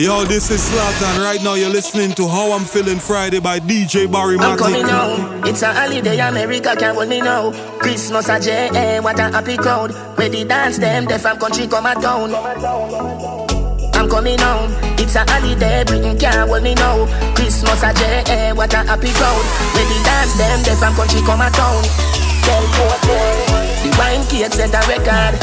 Yo, this is Slatan. Right now, you're listening to How I'm Feeling Friday by DJ Barry I'm coming home. It's a holiday, America can't hold me now. Christmas a a J, what a happy crowd. Where the dance them, the fam country come a town. I'm coming home. It's a holiday, Britain can't hold me now. Christmas a a J, what a happy crowd. Where the dance them, the fam country come a town. Tell The wine cake set a record.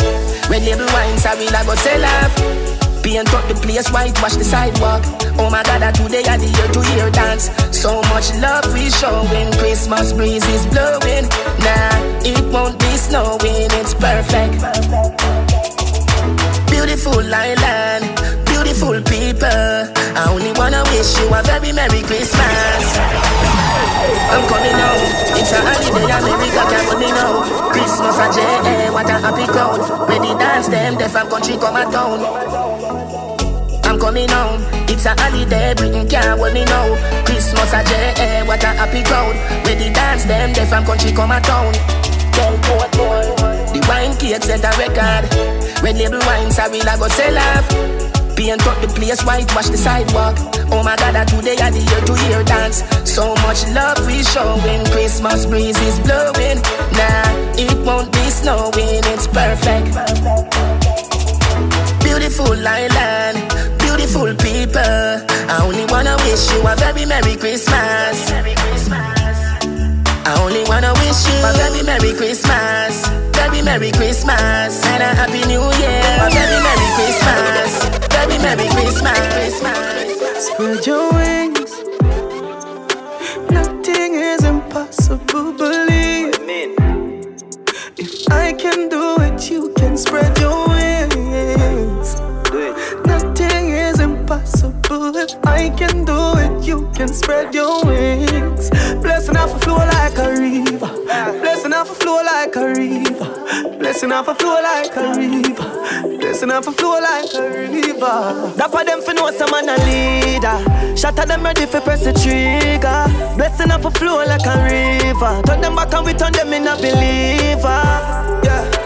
When label wines, I will I go sell off. Paint up the place, whitewash the sidewalk. Oh my God, today are the year to year dance. So much love we showing. Christmas breeze is blowing. Nah, it won't be snowing. It's perfect. Beautiful island, beautiful people. I only wanna wish you a very Merry Christmas. I'm coming home. It's a holiday, America hold me now. Christmas a J, what a happy crowd. Ready dance them, the fam country come a town. I'm coming home. It's a holiday, Britain can't hold me now. Christmas a J, eh, what a happy crowd. Where the dance them, they from country come a town. The wine cake set a record. When label wines, I will I go sell off. Paint up the place, whitewash the sidewalk. Oh my God, I today the year to year dance. So much love we showing. Christmas breeze is blowing. Nah, it won't be snowing. It's perfect. Beautiful island beautiful people. I only wanna wish you a very Merry Christmas. I only wanna wish you a very Merry Christmas. Very Merry Christmas and a Happy New Year. A very Merry Christmas. Merry Christmas. Spread your wings. Nothing is impossible, believe. If I can do it, you can spread your wings. Nothing is impossible. If I can do it, you can spread your wings. Blessing off a flow like a river. Off a flow like a river. Blessing off a flow like a river. Blessing off a flow like a river. Dapper them for know some man a leader. Shatter them ready for press the trigger. Blessing off a flow like a river. Turn them back and we turn them in a believer. Yeah.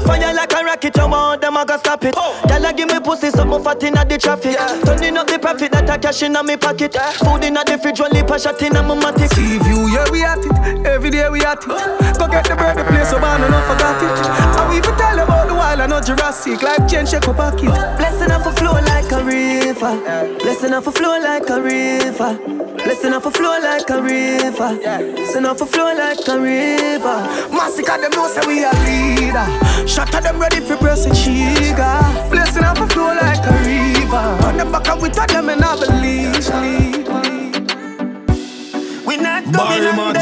A fire like a rocket, you want them, I got stop it. Oh. Girl, give me pussy, something fat in the traffic. Yeah. Turning up the profit that I cash in my pocket. Yeah. Food in the fridge, only pass shot in my matic. See view, yeah, we at it. Every day we at it. Go get the bread, the place, so man, no forgot it. I will even tell about the wild, I know Jurassic. Life change, shake up pocket. Blessing off a flow like a river. Blessing off a flow like a river. Blessing off a flow like a river. Blessing off a flow like a river. Massacre them know say we a leader. Shot at them ready for pressing trigger. Blessing off a flow like a river. On the back of with them and I believe. We not going under.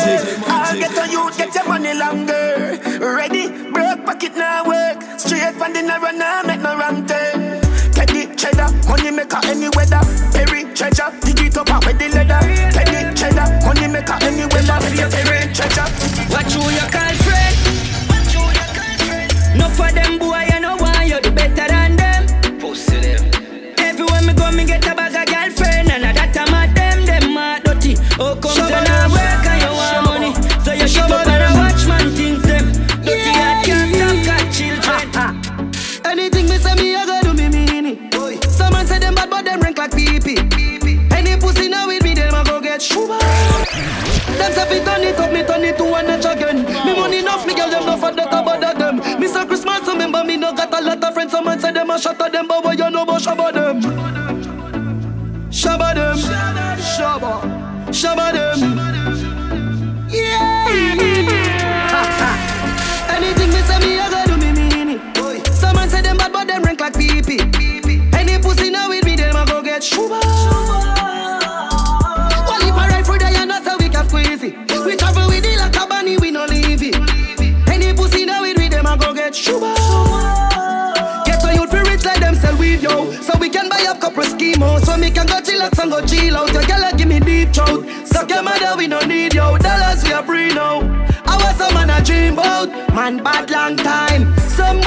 I'll get on you, get your money longer. Ready, broke pocket now work. Straight from the narrow now, make no wrong turn. Teddy cheddar, money maker any go chill out. Your girl give me deep throat. Suck your mother, we no need yo. Dollars we are free now. I was a man a dream about. Man bad long time. Some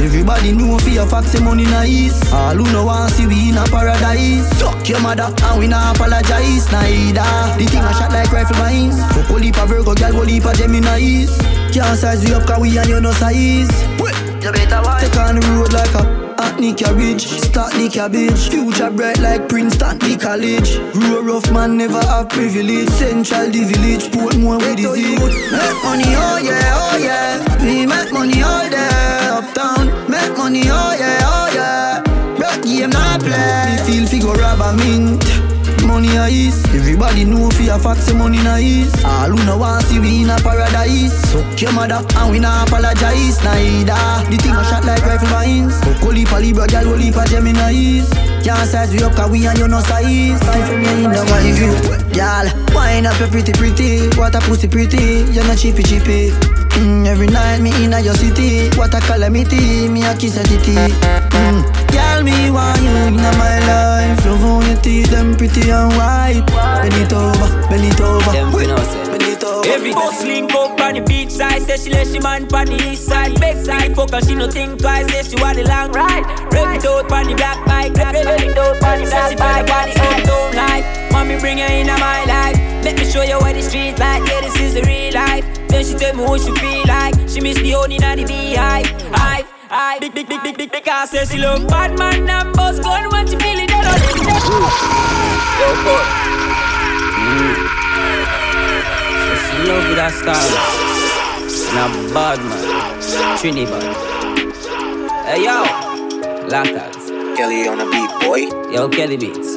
Everybody know for your facts, say money nice. All who know want see we in a paradise. Suck your mother and we not apologize neither. The thing a shot like rifle mines. Fuck a leap a Virgo, girl go leap a Gemini's. Can't size we up 'cause we and you no size. You better watch. Take on the road like a Hackney carriage, start the cabbage. Future bright like Princeton, the college. Grow rough man never have privilege. Central the village, more with the zig. Make money, oh yeah, oh yeah. We make money oh all day. Uptown, make money, oh yeah, oh yeah. Rock game not play. Feel figure rob a mint money ice. Everybody know for a fact say money nice. All who know want see we in a paradise. Suck your mother and we not apologize neither. The thing a shot like rifle mines. Fuck only pa Libra, girl, only pa Gemini's. Can't size we up cause we and you no size. Time for me in the money view. Girl, wind up your pretty pretty. What a pussy pretty. You're not cheapy cheapy. Mm, every night me in a your city. What a calamity. Me a kiss a titty. Mm, girl, me want you in my life. Love on your teeth, them pretty and white. Bend it over, bend it over. Them we know Bend it over. Every boss link up on the beach side, say she let she man on the east side. Big side, focus, she no think twice, say she want the long ride. Rev it out on the black bike, rev it out on the black bike. Say she feel the uptown life. Mommy bring her into my life. Let me show you what the street like. Yeah, this is the real life. Then she tell me what she feel like. She miss the honey and the beehive. Hive. I big big big big big big. because say she love bad man and boss gun when she feel it dead on it. Yo, boy. Mm. So she love with that style. And a bad man. Trinidad. Hey yo, Lackers. Kelly on the beat, boy. Yo, Kelly beats.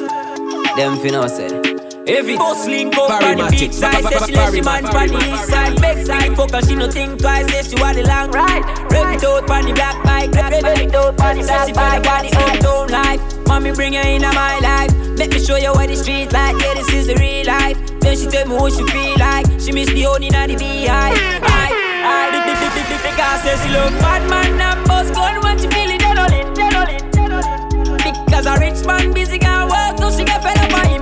Them finna say. Every boss link up on the beach side Say she let she man on the east side. Back side fuck her, she no think twice. Say she want the long ride Rev it out on the black bike Rev it out on the black bike Say she feel the uptown life. Mommy bring her into my life. Let me show you what the street like. Yeah, this is the real life. Then she tell me what she feel like. She miss the honey and the beehive I, I, big, big, big, big, big, because say she love bad man and boss gun. When she feel it, dead on it, dead on it, dead on it. Because a rich man busy can work So she get fed up on him. Hey,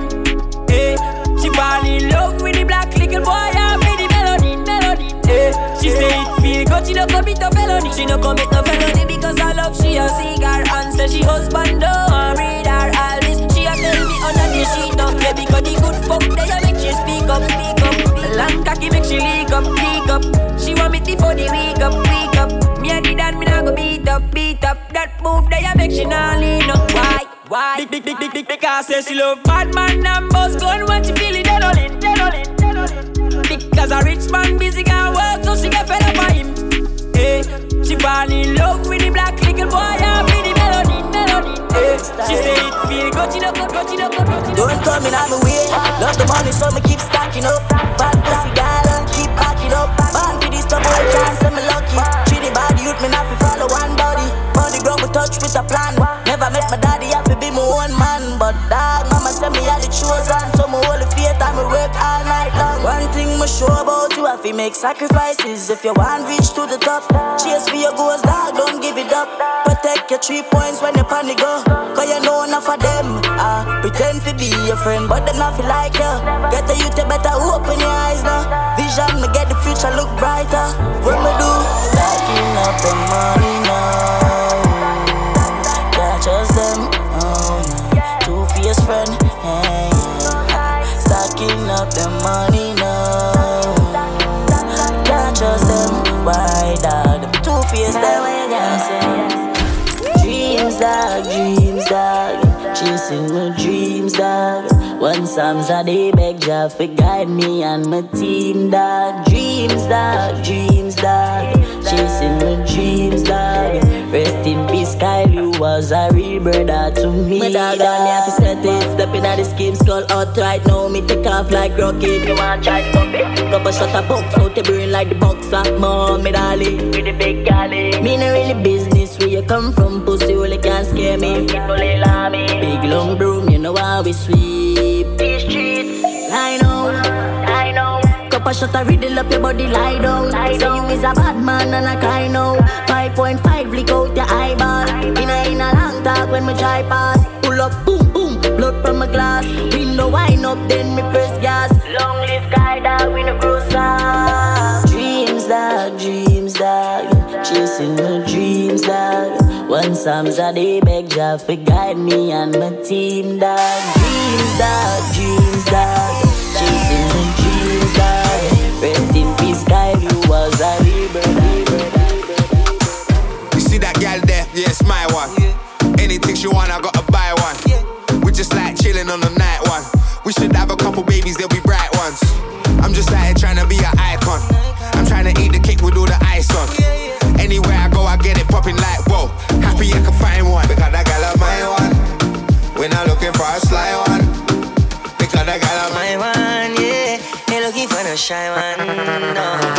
she fall in love with the black little boy and with the melody, melody. Hey, she say it feel good, she no commit no felony. She no commit no felony because I love she a cigar and say she husband don't read her all this. She a tell me under the sheet up, yeah because the good fuck they a make she speak up, speak up. Long cocky make she leak up, leak up. She want me to for the week up, week up. Me a the dan, me nah go beat up, beat up. That move they a make she nah lean up. Why? Big, big, big, big, big, because say she love bad man and boss gun when she feel it dead on it. Because a rich man busy can work, so she get fed up by him. Hey, she fall in love with the black little boy and with the melody, melody. Hey, she say it feel good, you know, good, good, you know, good, good. Don't come in on my way. Love the money, so me keep stacking up. Bad pussy girl with a plan. Never met my daddy, have to be my own man. But dog, mama say me had the chosen, so hold the faith and me work all night long. One thing I'm sure about you, I feel make sacrifices. If you want reach to the top, chase for your goals, dog, don't give it up. Protect your three points when you panic go. Cause you know enough of them. Uh, pretend to be your friend, but they not feel like you. Get the youth, you better open your eyes now. Vision, me get the future look brighter. What me do? Stacking up the money now. Fierce friend. Stacking up the money now. Can't trust them. Why, dog? Them two fierce them. Dreams, dog. Dreams, dog. Chasing my dreams, dog. One Psalms a day beg Jah for guide me and my team, dog. Dreams, dog. Dreams, dog. Was a real brother to me. My dog, dog. me have to set it. Stepping at the scheme, skull out right now. Me take off like rocket. You want try stop it? Couple shot a box out the brain like the boxer. Mom, me dolly with the big galley. Me no really business where you come from. Pussy only can't scare me. People love me. Big long broom, you know how we sweep these streets. I know, know. Couple shot a riddle up your body, lie down. Say you is a bad man and I cry now. 5.5 lick out your eyeball. In a in a long talk when me try pass. Pull up, boom boom, blood from my glass. Window wine up, then me press gas. Long live guy dog, we no gross up. Dreams dog, dreams dog. Chasing my dreams dog. One Psalms a day beg Jah for guide me and my team dog. Dreams dog, dreams dog. Was a rebel. You see that gal there? Yeah, it's my one. Anything she want, I gotta buy one. We just like chilling on the night one. We should have a couple babies, they'll be bright ones. I'm just out here trying to be an icon. I'm trying to eat the cake with all the ice on. Anywhere I go, I get it popping like whoa. Happy I can find one. Because that gal of my one. We're not looking for a sly one. Because that gal of my My one, yeah. Ain't looking for no shy one, no.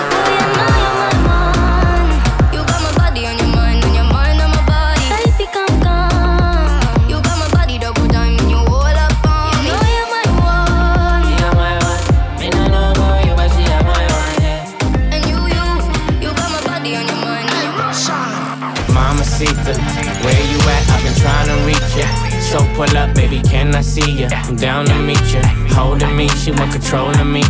Pull up, baby, can I see ya? I'm down to meet ya. Holding me, she want control of me.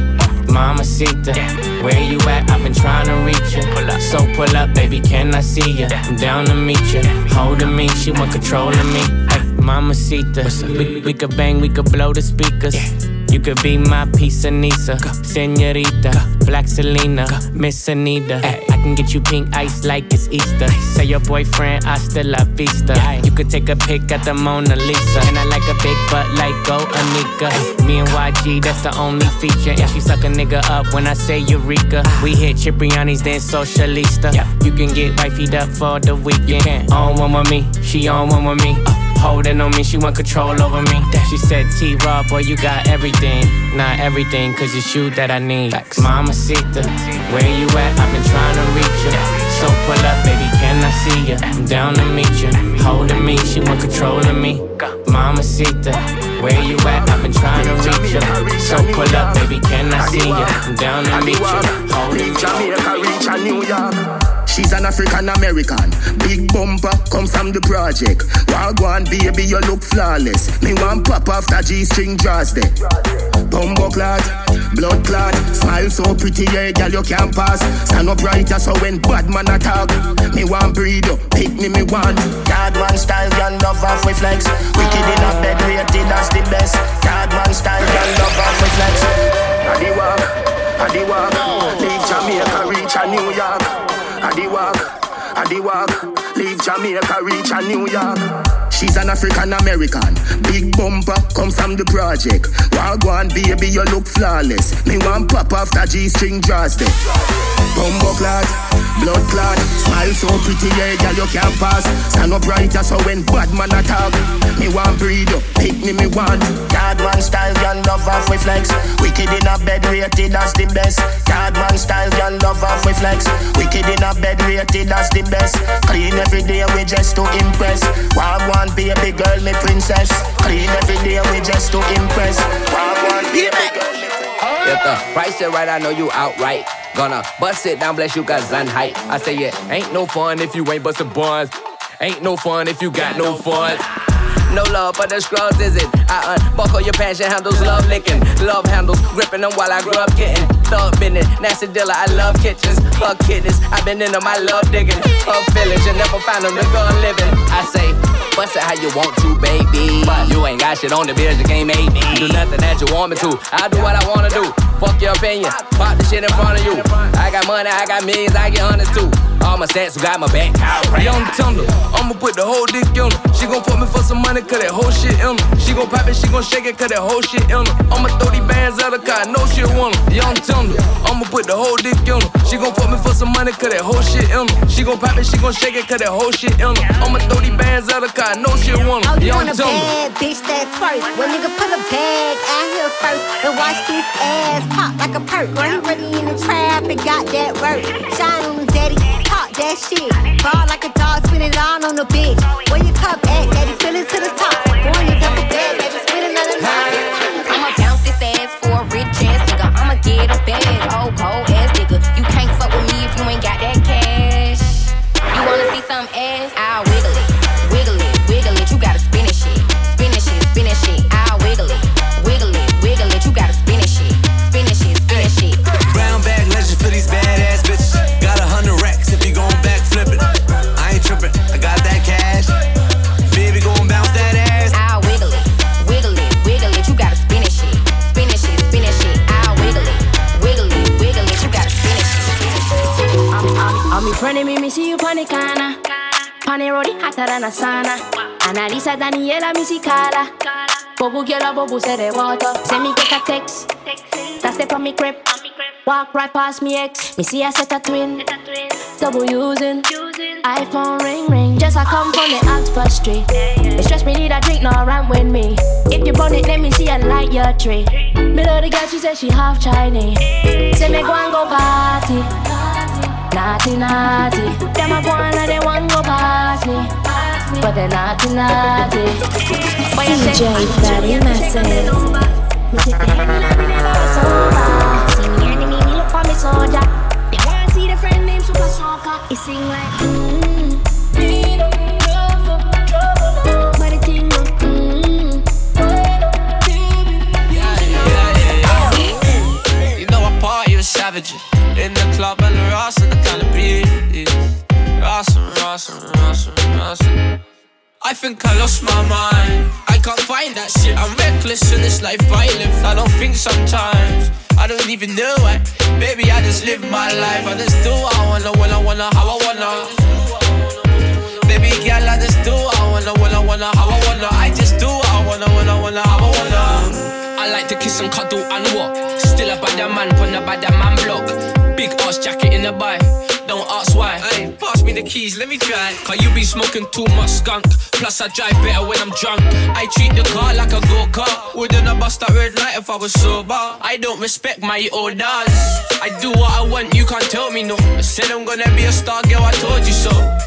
Mama Mamacita, where you at? I've been trying to reach ya. So pull up, baby, can I see ya? I'm down to meet ya. Holding me, she want control of me. Ay, Mamacita, we, we could bang, we could blow the speakers. You could be my of Nisa, Senorita, Black Selena, Miss Anita. I can get you pink ice like it's Easter. Say your boyfriend, hasta la vista. You could take a pic at the Mona Lisa. And I like a big butt like Go Anika. Me and YG, that's the only feature. And she suck a nigga up when I say Eureka. We hit Cipriani's, then Socialista. You can get wifeyed up for the weekend. On one with me, she on one with me. Holding on me, she want control over me. She said, T Raw, boy, you got everything. Not everything, cause it's you that I need. Mamacita, where you at? I've been trying to reach ya. So pull up, baby, can I see ya? I'm down to meet ya. Holding me, she want control of me. Mamacita, where you at? I've been trying to reach ya. So pull up, baby, can I see ya? I'm down to meet ya. Holding me. Jamaica reach a New York. She's an African American. Big bumper come from the project. Wagwan baby, you look flawless. Me want pop after G string draws there. Bumbo clot, blood clot. Smile so pretty, yeah, girl you can't pass. Stand up brighter so when bad man attack. Me want breed you, pick me me want. Card one style, girl love off with flex. Wicked in a bed, rated as the best. Card one style, girl love off with flex. Adi walk, adi walk. Leave Jamaica, reach a New York. Adi walk, I adi walk. Leave Jamaica, reach a New York. She's an African American. Big bumper, come from the project. Wagwan baby, you look flawless. Me want pop after G string draws there. Bumbo clot, blood clot. Smile so pretty, yeah, girl you can't pass. Stand up brighter so when bad man attack. Me want breed you, pick me me want. Card style, girl love off with flex. Wicked in a bed, rated as the best. Card one style, girl love off with flex. Wicked in a bed, rated as the best. Clean every day, we just to impress. Wagwan baby girl, me princess. Clean every day, we just to impress. Baby girl, me princess. If the price is right, I know you outright. Gonna bust it down, bless you, cause height. I say it ain't no fun if you ain't bustin' buns. Ain't no fun if you got no fun. No love for the scrubs, is it? I unbuckle your passion handles, love licking. Love handles, gripping them while I grew up getting. Thug business, nasty dealer, I love kitchens. Fuck kidneys, I've been into my love digging. Fuck feelings, you never find them, the gun living. I say, bust it how you want to, baby. But you ain't got shit on the bills, you can't make me. Do nothing that you want me to. I do what I wanna do. Fuck your opinion, pop the shit in front of you. I got money, I got millions, I get hundreds too. All my stats got my back. Young Thunder, I'ma put the whole dick on her. She gon' fuck me for some money, cause that whole shit in her. She gon' pop it, she gon' shake it, cause that whole shit in her. I'ma throw these bands her, cause I know she want her. Young Thunder, I'ma put the whole dick on her. She gon' fuck me for some money, cause that whole shit in her. She gon' pop it, she gon' shake it, cause that whole shit in her. I'ma throw these bands her, cause I know she want her. Oh, you Young want a bad bitch that's first. When nigga put a bag out here first and watch his ass pop like a perk. Girl, he really in the trap and got that work. Shine on the daddy, talk that shit. Ball like a dog, spin it all on the bitch. Where your cup at, daddy? Fill it to the top. Go rodi hotter than a sauna Analisa Daniela musicala Bobu girl bobu water Send me get a text. That's step on me crib. Walk right past me ex. Me see I set a twin. Double using. iPhone ring ring. Just I come from the Oxford Street. It stress me need a drink, no run with me. If you burn it, let me see a light your tree. Me love the girl, she said she half Chinese. Say me go and go party. Naughty, naughty. Them a go and they want go past me. But they naughty, naughty. Boy, I say, DJ Daddy Message. Me sit there and I never sober. See me enemy, me look for me soldier. They want to see the friend named Super Soccer. He sing like, mmm. Me no love for trouble, no. But the thing, no, mmm. You know I party with savages in the club and the Ross and the cannabis. Ross and And Ross and Ross. I think I lost my mind. I can't find that shit. I'm reckless in this life I live. I don't think sometimes. I don't even know it. Baby, I just live my life. I just do what I wanna, when I wanna, how I wanna. Baby girl, I just do what I wanna, when I wanna, how I wanna. I just do what I wanna, when I wanna, how I wanna. I like to kiss and cuddle and walk. Still a bad man, put a bad man block. Big ass jacket in the bike. Don't ask why. Hey, pass me the keys, let me try. Cause you be smoking too much skunk. Plus, I drive better when I'm drunk. I treat the car like a go kart. Wouldn't have bust that red light if I was sober. I don't respect my orders. I do what I want, you can't tell me no. I said I'm gonna be a star girl, I told you so.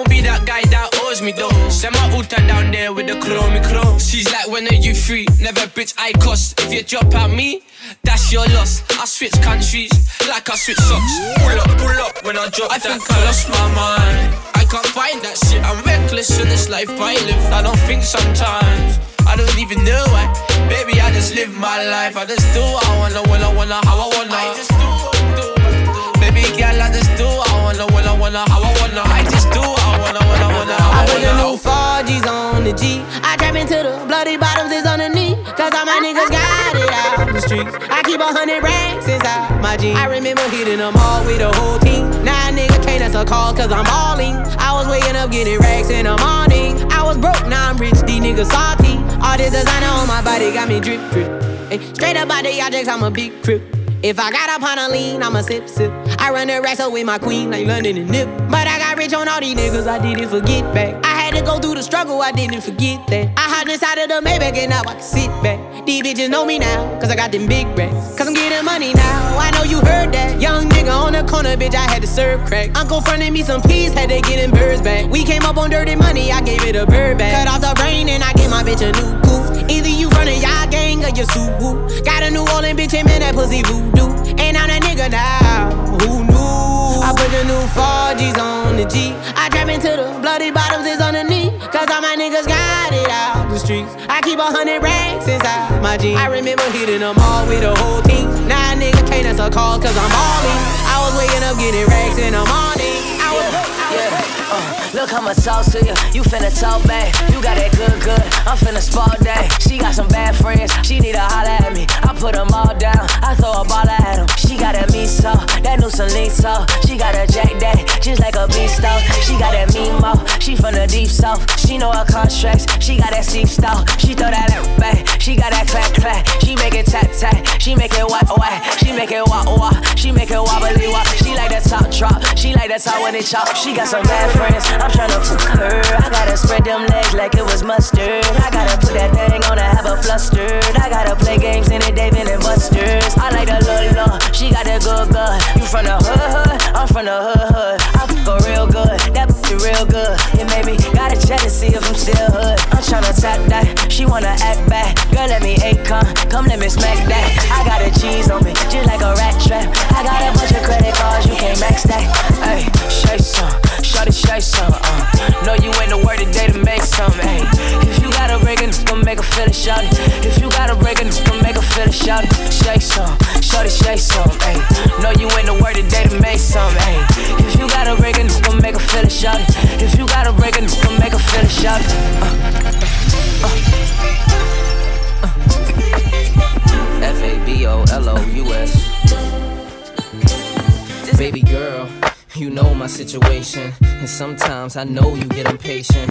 Don't be that guy that owes me though. Send my ulta down there with the chromey chrome. She's like, when are you free? Never bitch, I cost. If you drop out me, that's your loss. I switch countries like I switch socks. Pull up, pull up when I drop I that. think I lost my mind. I can't find that shit. I'm reckless in this life I live. I don't think sometimes. I don't even know why. Baby, I just live my life. I just do what I wanna, when I wanna, how I wanna. I just do, do, do. Baby girl, I just do what I wanna, when I wanna, how I wanna. I just do what I wanna, when I wanna, I I put the new 4G's on the G. I trap into the bloody bottoms is underneath. Cause all my niggas got it out the streets. I keep a hundred racks inside my jeans. I remember hitting them all with the whole team. Now a nigga can't answer calls cause I'm balling. I was waking up getting racks in the morning. I was broke, now I'm rich, these niggas salty. All this designer on my body got me drip, drip. Ay, straight up out the objects, I'm a big crip. If I got up on a lean, I'ma sip, sip. I run the up with my queen, like London and Nip. But I got rich on all these niggas, I didn't forget back. I had to go through the struggle, I didn't forget that. I hopped inside of the Maybach and now I can sit back. These bitches know me now, cause I got them big racks. Cause I'm getting money now, I know you heard that. Young nigga on the corner bitch, I had to serve crack. Uncle fronted me some peas, had to get them birds back. We came up on dirty money, I gave it a bird back. Cut off the brain and I gave my bitch a new goof. Either you running y'all gang or you Subaru. Got a New Orleans bitch, and man, that pussy voodoo. And I'm that nigga now, who knew? I put the new 4Gs on the G. I trap into the bloody bottoms is knee. Cause all my niggas got it out the streets. I keep a hundred racks inside my jeans. I remember hitting them all with the whole team. Now a nigga can't answer calls cause I'm balling. I was waking up getting racks in the morning. Look I'ma talk to you. You finna talk back. You got that good, good. I'm finna spot that. She got some bad friends. She need to holler at me. I put them all down. I throw a ball at them. She got that meat so that new lean so. She got a jack that just like a beast though. She got that mean. She from the deep south. She know her contracts. She got that steep style. She throw that at back. She got that clack clack. She make it tap tap. She make it whack whack. She make it wah wah. She make it wobbly wah. She like that top drop. She like that top when it chop. She got some bad friends. I'm tryna fuck her. I gotta spread them legs like it was mustard. I gotta put that thing on and have a flustered. I gotta play games in it, David and Busters. I like the little. She got that good good. You from the hood hood? I'm from the hood hood. I. Be real good. Yeah, maybe gotta check to see if I'm still hood. I'm tryna tap that. She wanna act back. Girl, let me Akon. Come let me smack that. I got a cheese on me, just like a rat trap. I got a bunch of credit cards, you can't max that. Hey, shake some, shawty shake some. Uh. Know you ain't the word today to make some. Hey, you got a break it, gon' make a feel it, shout. If you got a break it, gon' make a feel it, shout. Shake some, shawty shake some. Hey, know you ain't the word today to make some. Hey, if you got a break it, gon' make a feel it, shout. If you got a break it, gon' make a feel it, shout. Uh, uh, uh. F A B O L O U S. Baby girl, you know my situation. And sometimes I know you get impatient.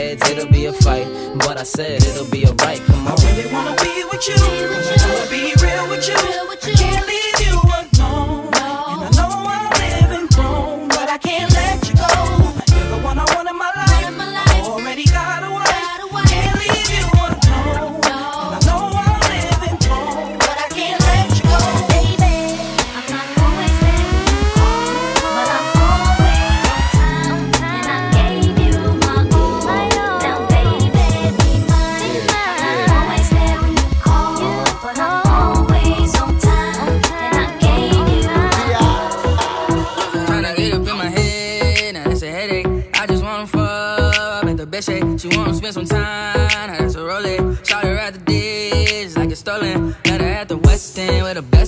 it'll be a fight. But I said it'll be alright. Come on. I really wanna be with you. Wanna be real with you. I can't leave you alone. And I know I'm living wrong, but I can't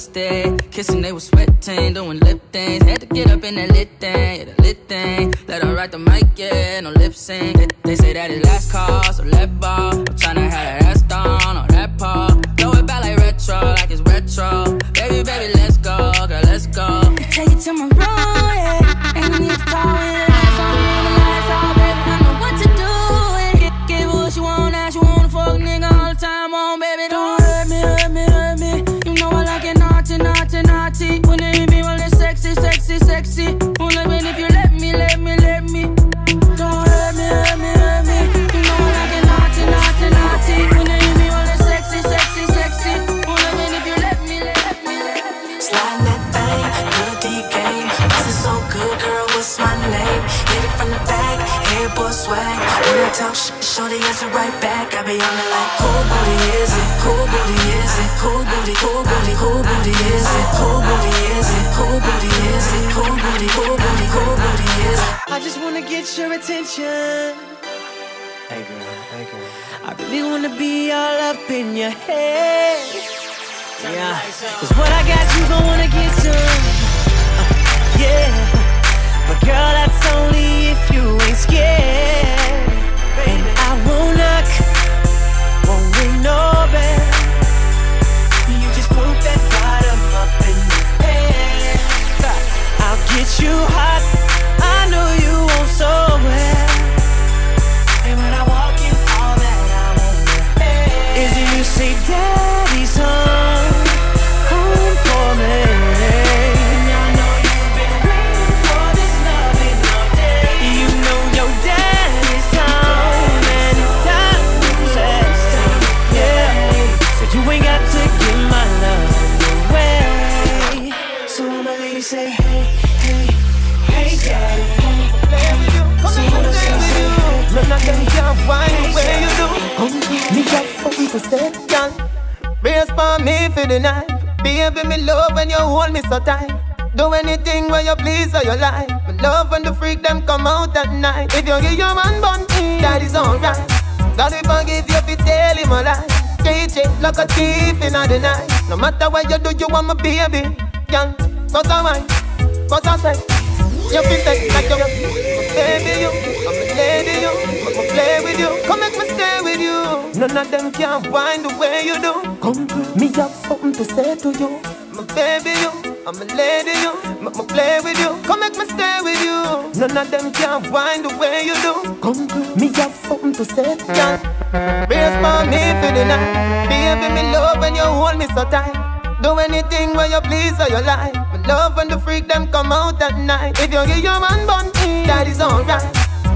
Day. Kissing, they was sweating, doing lip things. Had to get up in that lit thing, yeah, the lit thing. Let her write the mic, yeah, no lip sync. They, say that it last call, so let ball. I'm tryna have that ass down on that paw. Throw it back like retro, like it's retro. Baby, baby, let's go, girl, let's go. Hey girl, hey girl. I really wanna be all up in your head. Yeah, cause what I got, you gon' wanna get some. Uh, yeah, but girl, that's only if you ain't scared. And I won't knock, won't ring no bell. You just put that bottom up in your head. I'll get say, for the night. Baby, me love when you hold me so tight. Do anything where you please or you like. Me love when the freak them come out at night. If you give your man bun, that is alright. God will forgive you if you tell him a lie. Straight straight like a thief in the night. No matter what you do, you want my baby. Girl, cause I mind, cause I say. You feel sex like you, baby you, I'm a lady you, I'ma play with you, come make me stay with you. None of them can wind the way you do. Come through, me have something to say to you, my baby you, I'm a lady you, I'ma play with you, come make me stay with you. None of them can wind the way you do. Come through, me have something to say, girl. Brace for me for the night, baby me love when you hold me so tight. Do anything where you please or you like. But love when the freak them come out at night. If you give your man bun, that is alright.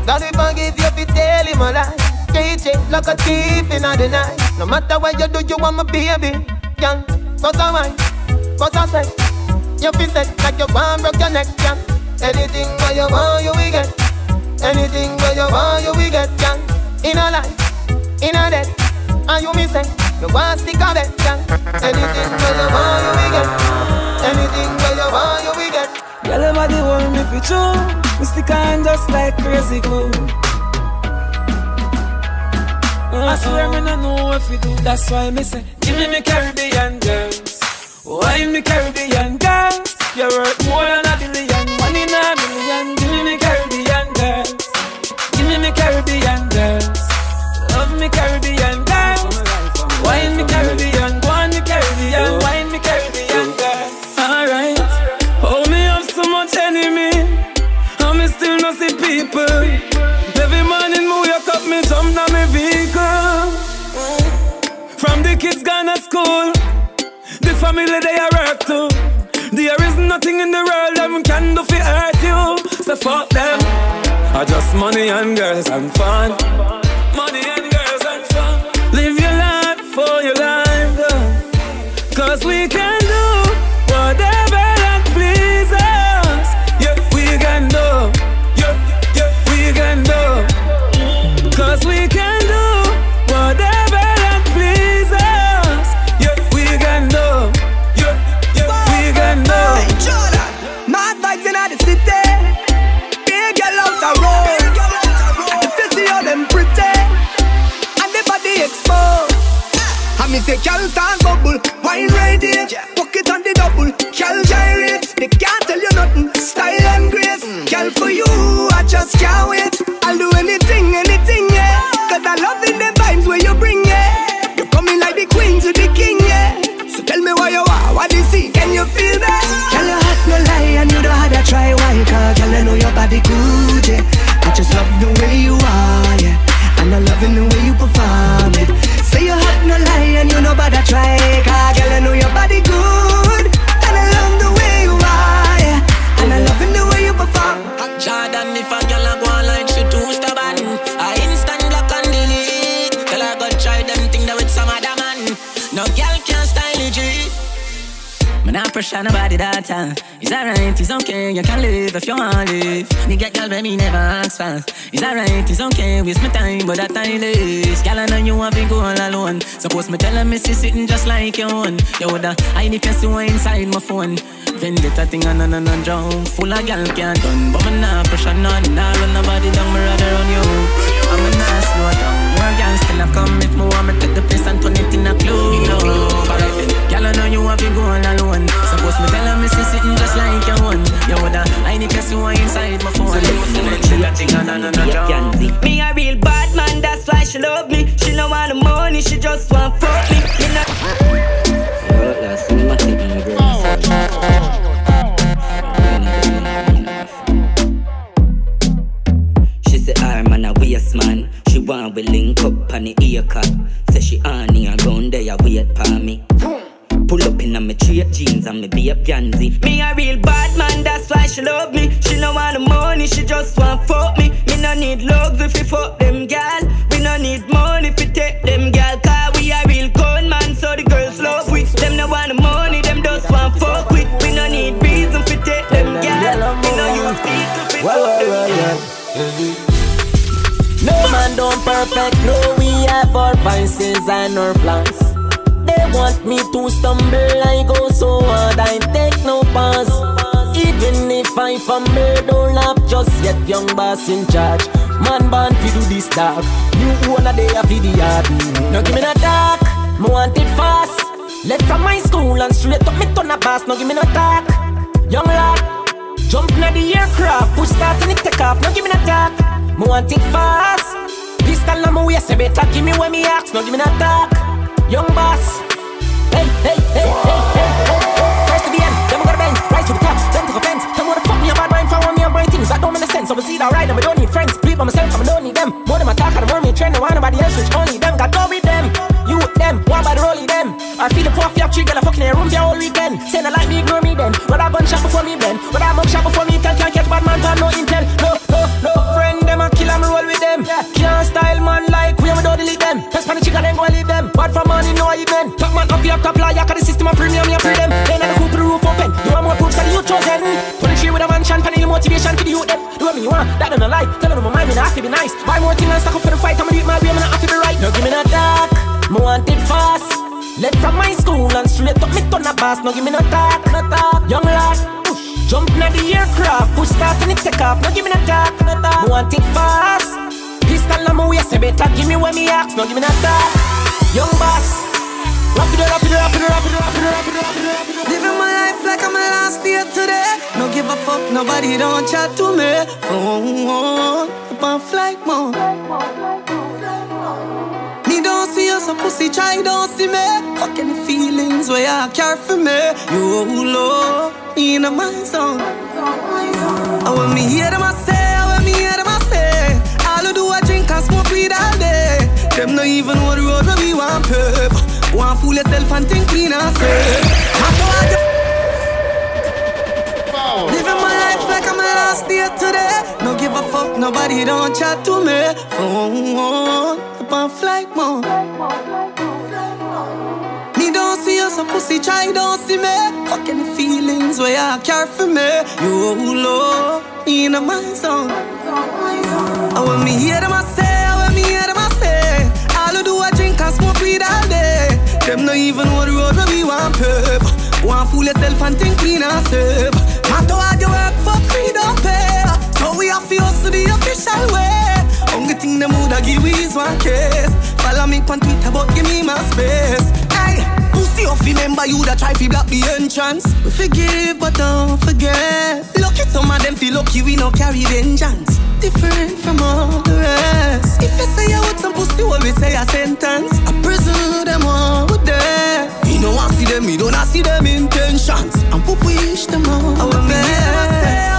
God will forgive you if you tell him a lie. Straight straight like a thief in the night. No matter what you do, you want my baby. Girl, cause I mind, cause I say. You feel set like you want broke your neck, girl. Anything where you want, you will get. Anything where you want, you will get, girl. In a life, in a death, and you me say. You want stick a bet, girl. Anything where you want, you will get. Anything where you want, you will get. Girl, your body hold me for true. Me stick on just like crazy glue. I swear me no know what you do. That's why me say, give me me Caribbean girls. Why me Caribbean girls? You're worth more than fuck them. I just money and girls and fun. Money and girls say, girl stand time. It's alright, it's okay, you can live if you want to live. Nigga, girl, baby, never ask for. It's alright, it's okay, waste my time, but that time is. Girl, I know you want to go all alone. Suppose me tell her, me see sitting just like your own. You woulda hide the face you inside my phone. Vendetta thing on and on drown. Full of gal can't done, but me nah pressure none. Nah run nobody down, me rather run you. I'm a nice slow down. A come if me take the place and turn it in a club. Then, gal I know you want to go all alone. Suppose me tell her me see sitting just like your own. You woulda hide the face you inside my phone. And. Me a real bad man, that's why she love me. She no want the money, she just want fuck me. Me we link up on the ear cup. Say she on here, gone there, I wait for me. Pull up in a me straight jeans and me be a pansy. Me a real bad man, that's why she love me. She no want no money, she just want fuck me. Me no need lugs if you fuck them gal. We no need money if you take them gal. Cause we a real con man, so the girls love we. Them no want no money, them just want fuck we. We no need reason if you take them gal. We no use people if you fuck them gal take perfect. No, we have our vices and our flaws. They want me to stumble, I go so hard, I take no pause. Even if I fumble, don't laugh just yet, young boss in charge. Man born fi do this dog. New owner they a fi the yard. Now give me no talk, me want it fast. Left from my school and straight up me turn a boss. Now give me no talk, young lad. Jump in the aircraft, push start and it take off. Now give me no talk, me want it fast. Pistol on my waist, you better give me what me ask. Now give me no talk, young boss. Hey, hey, hey, hey, hey, hey. First to the end, then we gotta. Rise to the top, then take offense. Tell me what the fuck me a bad mind for me and brain things that don't make sense. So we see that right, and we don't need friends. Bleed by myself, I don't need them. More than my talk, I don't want me trend. I want nobody else, which only them. Got go with them. You with them, one by the rolling them. I feel the have three, girl, I fucking in room for all weekend. Say no like me, ignore me then. But I gun shot before me then. But I mug shot before me tell, can't catch bad man, for no intel. No, no, no, friend, them I kill, I'm roll with them. Can't style man like we, don't delete them. Test pan the chicken, then go leave them. Bad for money, no even. Top man up, you have top lie, cause the system of premium, you free them. Then I to the roof open. You want more proofs, cause you chosen. 23 with a mansion, panel motivation for the youth them. Do what me you want, that don't lie. Tell them my mind, not have to be nice. Buy more things and stack up for the fight, I'ma do it my way, I'm not have to be right. Now give me that me want it fast. Left from my school and straight up me turn a boss. Now give me no talk, no talk. Young lad, push, jump in the aircraft, push start and it take off. Now give me no talk, no talk. Me want it fast. Pistol on my waist, you better give me what me ask. Now give me no talk. Young boss, rap it up, rap it up, rap it up, rap it up, rap it up, rap it up. Living my life like I'm my last day today. No give a fuck, nobody don't chat to me. Oh, up on flight mode. Don't see you, so pussy try don't see me. Fucking feelings where you care for me. You low, me in my zone. I want me hear them I say, I want me hear them I say. All I do I drink and smoke weed all day. Them not even the road where we want pep. Want fool yourself and think we not safe. I Living my life like I'm last day today. No give a fuck, nobody don't chat to me. Phone up on flight mode. Me don't see you, so pussy try don't see me. Fucking the feelings where you care for me. You low, in my zone. I want me hear them I say, I want me hear them I say. All I do I drink and smoke weed all day. Them not even the road where we want pep. Want fool yourself and think we not safe. Matter how you work for free don't pay. So we have to hustle the official way. Only thing them woulda give we is one case. Follow me on Twitter, but give me my space. Hey, pussy off, remember you that try to block the entrance. We forgive, but don't forget. Lucky some of them feel lucky we no carry vengeance. Different from all the rest. If you say you with some pussy, what we say a sentence. I presume them all with them. Me no want see them, me don't want see them intentions. And poop wish them all. I want me hear them I say,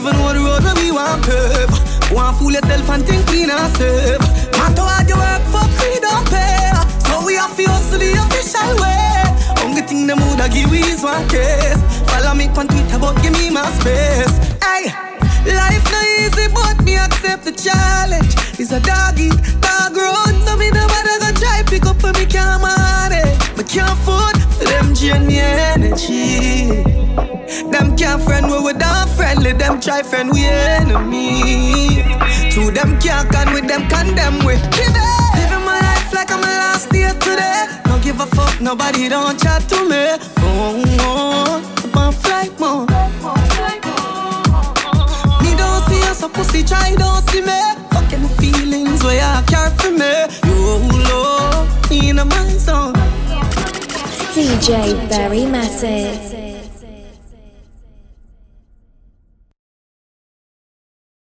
even know the road we want pep. Want fool yourself and think we not safe. Matter how you work for free don't pay. So we have to hustle the official way. Only thing them woulda give we is one case. Follow me on Twitter, but give me my space. Hey, life no easy, but me accept the challenge. It's a dog eat dog road, so me no matter go try pick up when me can't manage. Me can't afford for them drain me energy. Them can't friend we with them friendly, them try friend we enemy. To them can't con with them condemn we. Living my life like I'm my last day today. Don't give a fuck, nobody don't chat to me. Phone on, up on flight mode. Me don't see you, so pussy try don't see me. Fucking feelings where you care for me. You low, in my zone. DJ Barry Mattic.